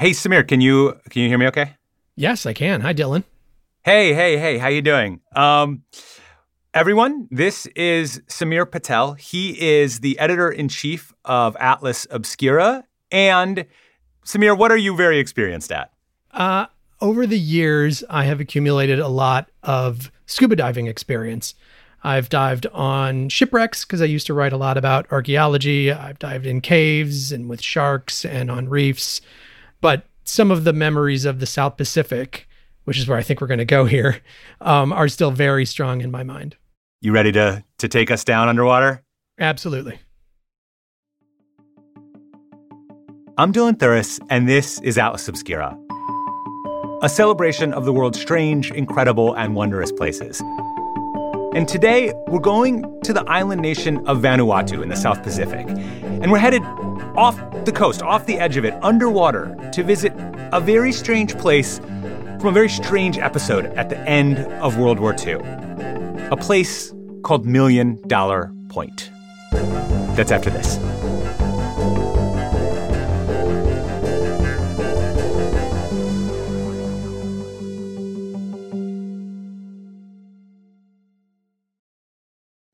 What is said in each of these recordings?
Hey, Samir, can you can you hear me? Okay. Yes, I can. Hi, Dylan. Hey, hey, hey, how you doing? Um, everyone, this is Samir Patel. He is the editor in chief of Atlas Obscura. And Samir, what are you very experienced at? Uh, over the years, I have accumulated a lot of scuba diving experience. I've dived on shipwrecks because I used to write a lot about archaeology. I've dived in caves and with sharks and on reefs. But some of the memories of the South Pacific which is where I think we're going to go here, um, are still very strong in my mind. You ready to to take us down underwater? Absolutely. I'm Dylan Thuras, and this is Atlas Obscura, a celebration of the world's strange, incredible, and wondrous places. And today, we're going to the island nation of Vanuatu in the South Pacific. And we're headed off the coast, off the edge of it, underwater, to visit a very strange place from a very strange episode at the end of World War II. A place called Million Dollar Point. That's after this.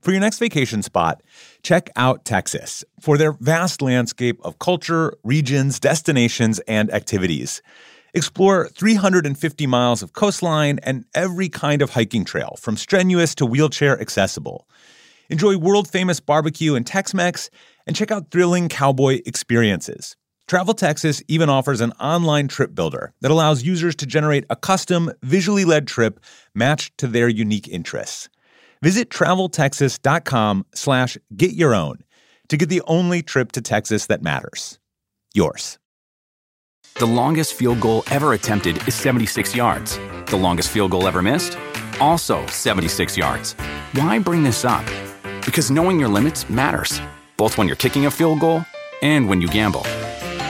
For your next vacation spot, check out Texas for their vast landscape of culture, regions, destinations, and activities. Explore 350 miles of coastline and every kind of hiking trail, from strenuous to wheelchair accessible. Enjoy world famous barbecue and Tex Mex, and check out thrilling cowboy experiences. Travel Texas even offers an online trip builder that allows users to generate a custom, visually led trip matched to their unique interests. Visit traveltexas.com slash get your own to get the only trip to Texas that matters. Yours. The longest field goal ever attempted is 76 yards. The longest field goal ever missed? Also 76 yards. Why bring this up? Because knowing your limits matters, both when you're kicking a field goal and when you gamble.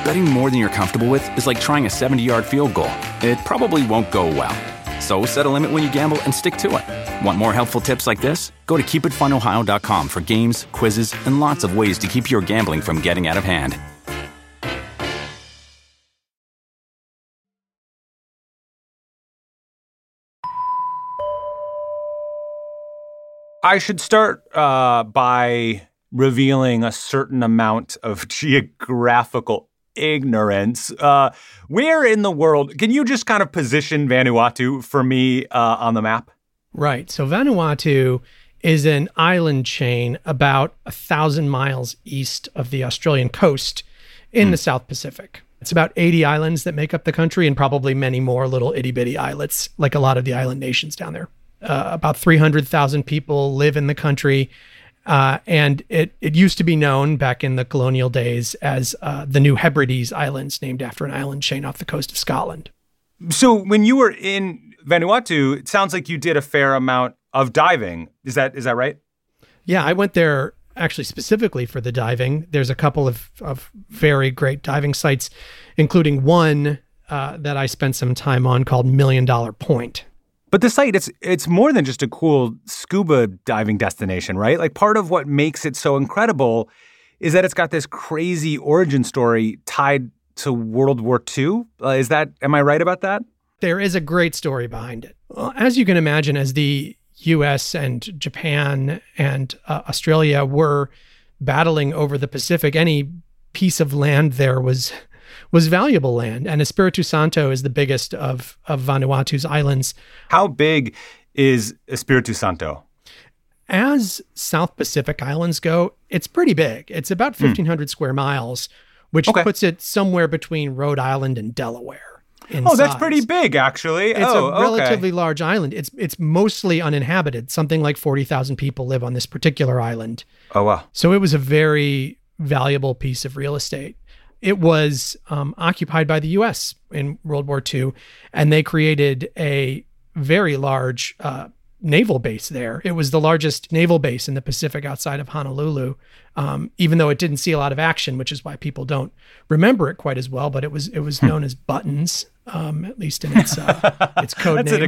Betting more than you're comfortable with is like trying a 70 yard field goal, it probably won't go well. So set a limit when you gamble and stick to it. Want more helpful tips like this? Go to keepitfunohio.com for games, quizzes, and lots of ways to keep your gambling from getting out of hand. I should start uh, by revealing a certain amount of geographical ignorance. Uh, where in the world can you just kind of position Vanuatu for me uh, on the map? Right. So Vanuatu is an island chain about a thousand miles east of the Australian coast in mm. the South Pacific. It's about 80 islands that make up the country and probably many more little itty bitty islets, like a lot of the island nations down there. Uh, about 300,000 people live in the country. Uh, and it, it used to be known back in the colonial days as uh, the New Hebrides Islands, named after an island chain off the coast of Scotland. So when you were in Vanuatu, it sounds like you did a fair amount of diving. Is that is that right? Yeah, I went there actually specifically for the diving. There's a couple of, of very great diving sites, including one uh, that I spent some time on called Million Dollar Point. But the site, it's it's more than just a cool scuba diving destination, right? Like part of what makes it so incredible is that it's got this crazy origin story tied to World War II. Uh, is that am I right about that? There is a great story behind it. Well, as you can imagine, as the U.S. and Japan and uh, Australia were battling over the Pacific, any piece of land there was was valuable land. And Espiritu Santo is the biggest of, of Vanuatu's islands. How big is Espiritu Santo? As South Pacific islands go, it's pretty big. It's about 1,500 mm. square miles, which okay. puts it somewhere between Rhode Island and Delaware. Oh, that's pretty big, actually. It's oh, a relatively okay. large island. It's it's mostly uninhabited. Something like forty thousand people live on this particular island. Oh wow! So it was a very valuable piece of real estate it was um, occupied by the U.S. in World War II, and they created a very large uh, naval base there. It was the largest naval base in the Pacific outside of Honolulu, um, even though it didn't see a lot of action, which is why people don't remember it quite as well. But it was it was known as Buttons, um, at least in its uh, its code that's name.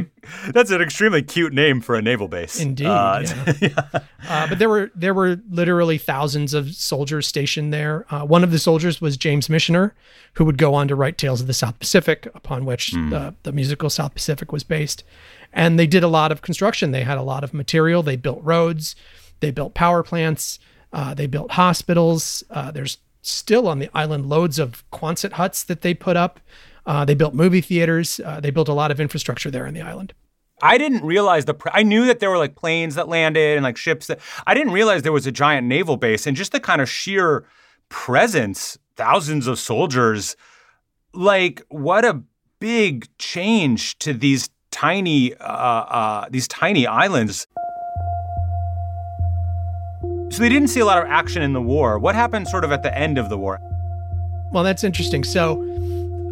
An, that's an extremely cute name for a naval base. Indeed. Uh, yeah. uh, but there were there were literally thousands of soldiers stationed there. Uh, one of the soldiers was James Michener, who would go on to write Tales of the South Pacific, upon which mm. the, the musical South Pacific was based. And they did a lot of construction. They had a lot of material. They built roads. They built power plants. Uh, they built hospitals. Uh, there's still on the island loads of Quonset huts that they put up. Uh, they built movie theaters. Uh, they built a lot of infrastructure there on the island. I didn't realize the. Pre- I knew that there were like planes that landed and like ships that. I didn't realize there was a giant naval base and just the kind of sheer presence, thousands of soldiers. Like what a big change to these tiny uh, uh, these tiny islands. So they didn't see a lot of action in the war. What happened sort of at the end of the war? Well, that's interesting. So,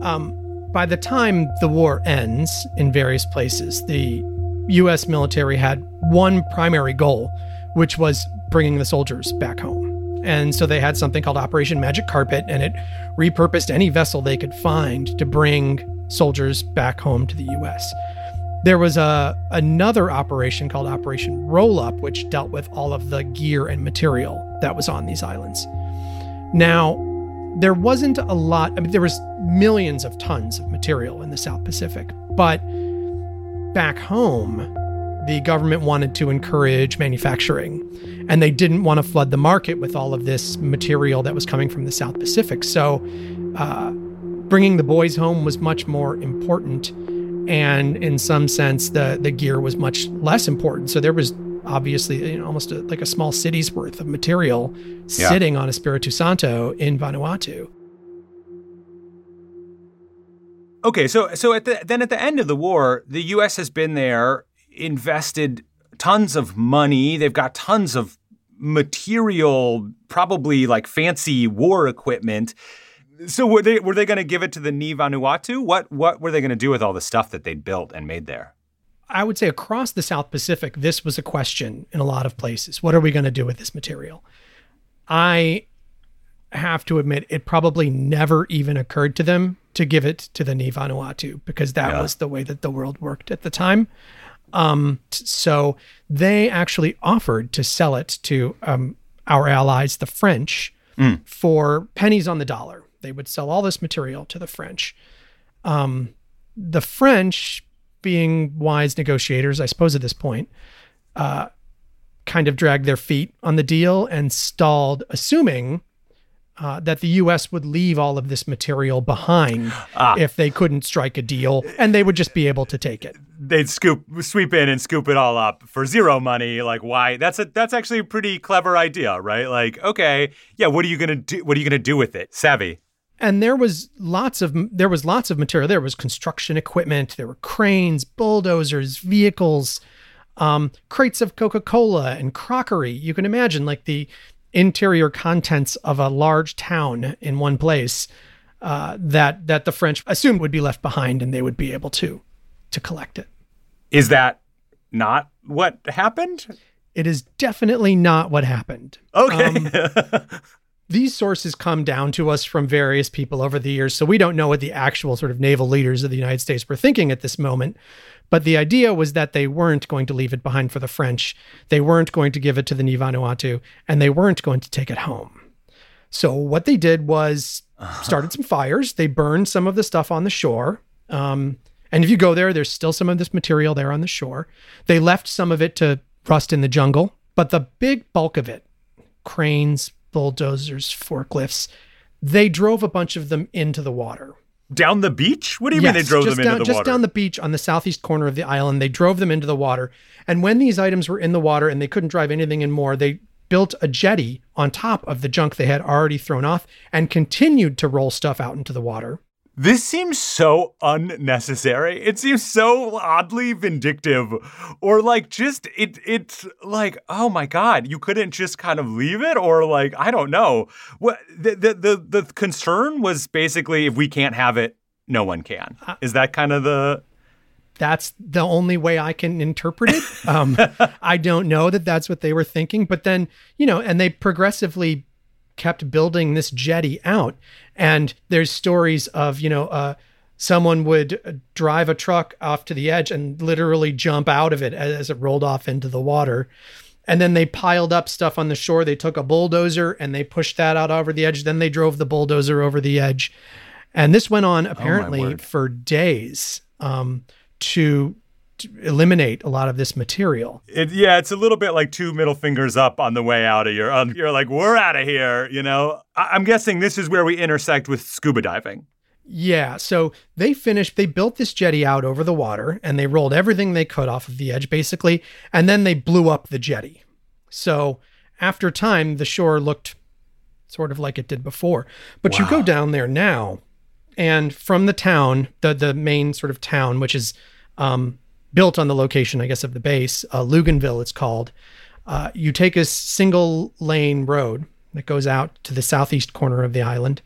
um, by the time the war ends in various places, the U.S. military had one primary goal, which was bringing the soldiers back home. And so they had something called Operation Magic Carpet, and it repurposed any vessel they could find to bring soldiers back home to the U.S. There was a another operation called Operation Roll Up, which dealt with all of the gear and material that was on these islands. Now, there wasn't a lot. I mean, there was millions of tons of material in the South Pacific, but back home, the government wanted to encourage manufacturing, and they didn't want to flood the market with all of this material that was coming from the South Pacific. So, uh, bringing the boys home was much more important and in some sense the the gear was much less important. So there was obviously you know, almost a, like a small city's worth of material yeah. sitting on Espiritu Santo in Vanuatu. Okay so so at the then at the end of the war the US has been there invested tons of money. They've got tons of material probably like fancy war equipment so were they were they going to give it to the Ni Vanuatu? What what were they going to do with all the stuff that they'd built and made there? I would say across the South Pacific, this was a question in a lot of places. What are we going to do with this material? I have to admit, it probably never even occurred to them to give it to the Ni Vanuatu because that yeah. was the way that the world worked at the time. Um, so they actually offered to sell it to um, our allies, the French, mm. for pennies on the dollar. They would sell all this material to the French. Um, the French, being wise negotiators, I suppose at this point, uh, kind of dragged their feet on the deal and stalled, assuming uh, that the U.S. would leave all of this material behind ah. if they couldn't strike a deal, and they would just be able to take it. They'd scoop, sweep in, and scoop it all up for zero money. Like, why? That's a that's actually a pretty clever idea, right? Like, okay, yeah, what are you gonna do? What are you gonna do with it? Savvy and there was lots of there was lots of material. There was construction equipment. There were cranes bulldozers vehicles um, crates of coca-cola and crockery. You can imagine like the interior contents of a large town in one place uh, that that the french assumed would be left behind and they would be able to to collect it. Is that not what happened? It is definitely not what happened. Okay. Um, these sources come down to us from various people over the years. So we don't know what the actual sort of naval leaders of the United States were thinking at this moment. But the idea was that they weren't going to leave it behind for the French. They weren't going to give it to the Ni Vanuatu, and they weren't going to take it home. So what they did was uh-huh. started some fires. They burned some of the stuff on the shore. Um, and if you go there, there's still some of this material there on the shore. They left some of it to rust in the jungle, but the big bulk of it, cranes, bulldozers, forklifts. They drove a bunch of them into the water. Down the beach? What do you yes, mean they drove them down, into the just water? Just down the beach on the southeast corner of the island. They drove them into the water. And when these items were in the water and they couldn't drive anything in more, they built a jetty on top of the junk they had already thrown off and continued to roll stuff out into the water. This seems so unnecessary. It seems so oddly vindictive or like just it it's like oh my god, you couldn't just kind of leave it or like I don't know. What the the the, the concern was basically if we can't have it, no one can. Uh, Is that kind of the that's the only way I can interpret it. Um, I don't know that that's what they were thinking, but then you know, and they progressively kept building this jetty out, and there's stories of you know. Uh, someone would drive a truck off to the edge and literally jump out of it as it rolled off into the water. And then they piled up stuff on the shore. They took a bulldozer and they pushed that out over the edge. Then they drove the bulldozer over the edge. And this went on apparently oh for days um, to, to, eliminate a lot of this material. It, yeah, it's a little bit like two middle fingers up on the way out of your. Um, you're like, we're out of here. You know, I, I'm guessing this is where we intersect with scuba diving. Yeah, so they finished, they built this jetty out over the water and they rolled everything they could off of the edge basically, and then they blew up the jetty. So after time, the shore looked sort of like it did before. But wow. you go down there now, and from the town, the the main sort of town, which is um, built on the location, I guess, of the base, uh, Luganville, it's called. Uh, you take a single lane road that goes out to the southeast corner of the island,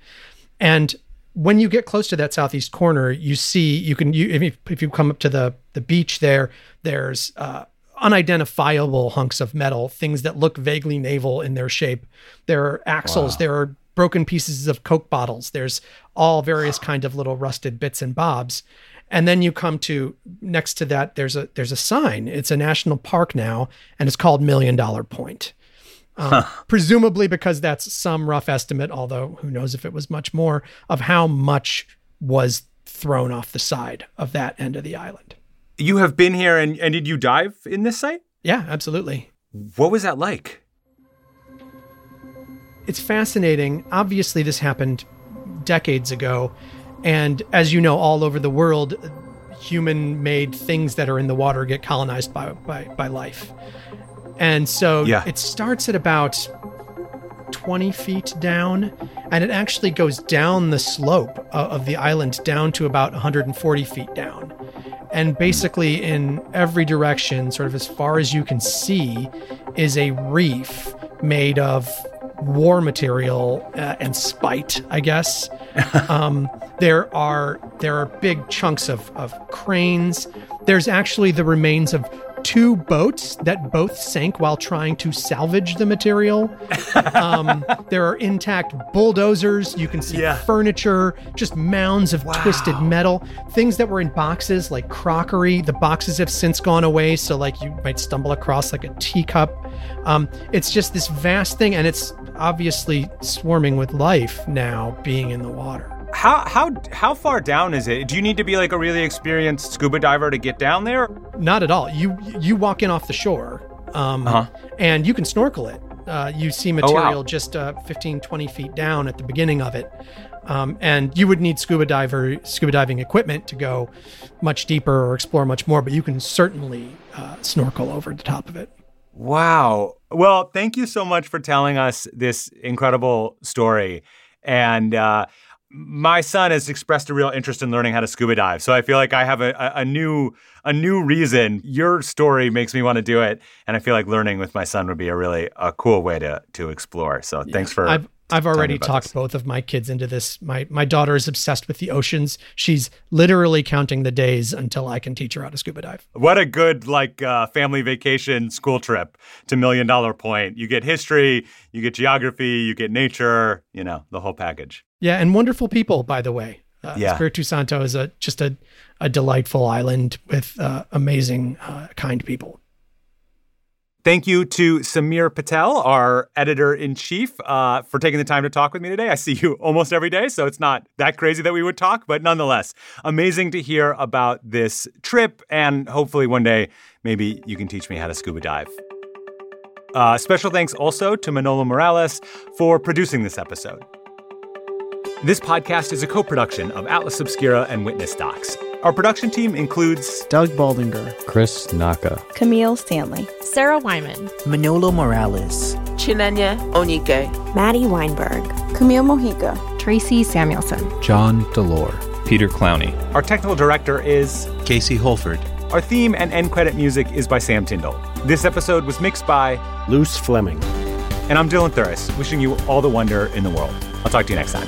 and when you get close to that southeast corner, you see you can you if you, if you come up to the the beach there, there's uh, unidentifiable hunks of metal, things that look vaguely naval in their shape. There are axles, wow. there are broken pieces of Coke bottles. There's all various kind of little rusted bits and bobs. And then you come to next to that, there's a there's a sign. It's a national park now, and it's called Million Dollar Point. Um, huh. Presumably because that's some rough estimate, although who knows if it was much more, of how much was thrown off the side of that end of the island. You have been here and, and did you dive in this site? Yeah, absolutely. What was that like? It's fascinating. Obviously, this happened decades ago. And as you know, all over the world, human made things that are in the water get colonized by, by, by life. And so yeah. it starts at about 20 feet down, and it actually goes down the slope of the island down to about 140 feet down. And hmm. basically, in every direction, sort of as far as you can see, is a reef made of war material uh, and spite, I guess. um, there are there are big chunks of, of cranes. There's actually the remains of two boats that both sank while trying to salvage the material. Um, there are intact bulldozers. You can see yeah. furniture, just mounds of wow. twisted metal, things that were in boxes like crockery. The boxes have since gone away, so like you might stumble across like a teacup. Um, it's just this vast thing, and it's obviously swarming with life now, being in the water. How how how far down is it? Do you need to be like a really experienced scuba diver to get down there? Not at all. You you walk in off the shore, um, uh-huh. and you can snorkel it. Uh, you see material oh, wow. just uh, 15, 20 feet down at the beginning of it. Um, and you would need scuba diver scuba diving equipment to go much deeper or explore much more, but you can certainly uh, snorkel over the top of it. Wow. Well, thank you so much for telling us this incredible story. And uh, my son has expressed a real interest in learning how to scuba dive. So I feel like I have a, a, a, new a new reason. Your story makes me want to do it, and I feel like learning with my son would be a really a cool way to to explore. So yeah. thanks for. I've I've already talked this. both of my kids into this. My my daughter is obsessed with the oceans. She's literally counting the days until I can teach her how to scuba dive. What a good like uh, family vacation school trip to Million Dollar Point. You get history, you get geography, you get nature. You know the whole package. Yeah, and wonderful people, by the way. Uh, yeah. Espiritu Santo is a just a, a delightful island with uh, amazing, uh, kind people. Thank you to Samir Patel, our editor in chief, uh, for taking the time to talk with me today. I see you almost every day, so it's not that crazy that we would talk, but nonetheless, amazing to hear about this trip. And hopefully, one day, maybe you can teach me how to scuba dive. Uh, special thanks also to Manolo Morales for producing this episode. This podcast is a co production of Atlas Obscura and Witness Docs. Our production team includes Doug Baldinger, Chris Naka, Camille Stanley, Sarah Wyman, Manolo Morales, Chinenya Onike, Maddie Weinberg, Camille Mojica, Tracy Samuelson, John Delore, Peter Clowney. Our technical director is Casey Holford. Our theme and end credit music is by Sam Tyndall. This episode was mixed by Luce Fleming. And I'm Dylan Thuras, wishing you all the wonder in the world. I'll talk to you next time.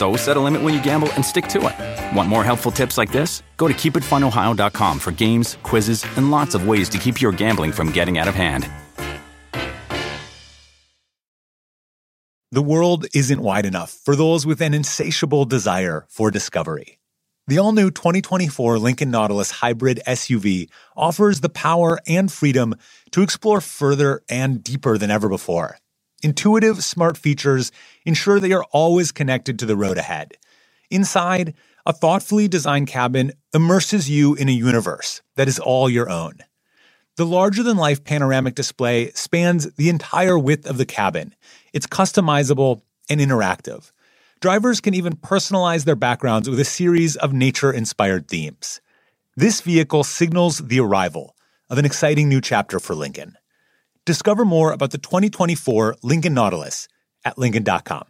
So set a limit when you gamble and stick to it. Want more helpful tips like this? Go to keepitfunohio.com for games, quizzes, and lots of ways to keep your gambling from getting out of hand. The world isn't wide enough for those with an insatiable desire for discovery. The all new 2024 Lincoln Nautilus Hybrid SUV offers the power and freedom to explore further and deeper than ever before. Intuitive, smart features ensure that you're always connected to the road ahead. Inside, a thoughtfully designed cabin immerses you in a universe that is all your own. The larger than life panoramic display spans the entire width of the cabin. It's customizable and interactive. Drivers can even personalize their backgrounds with a series of nature inspired themes. This vehicle signals the arrival of an exciting new chapter for Lincoln. Discover more about the 2024 Lincoln Nautilus at Lincoln.com.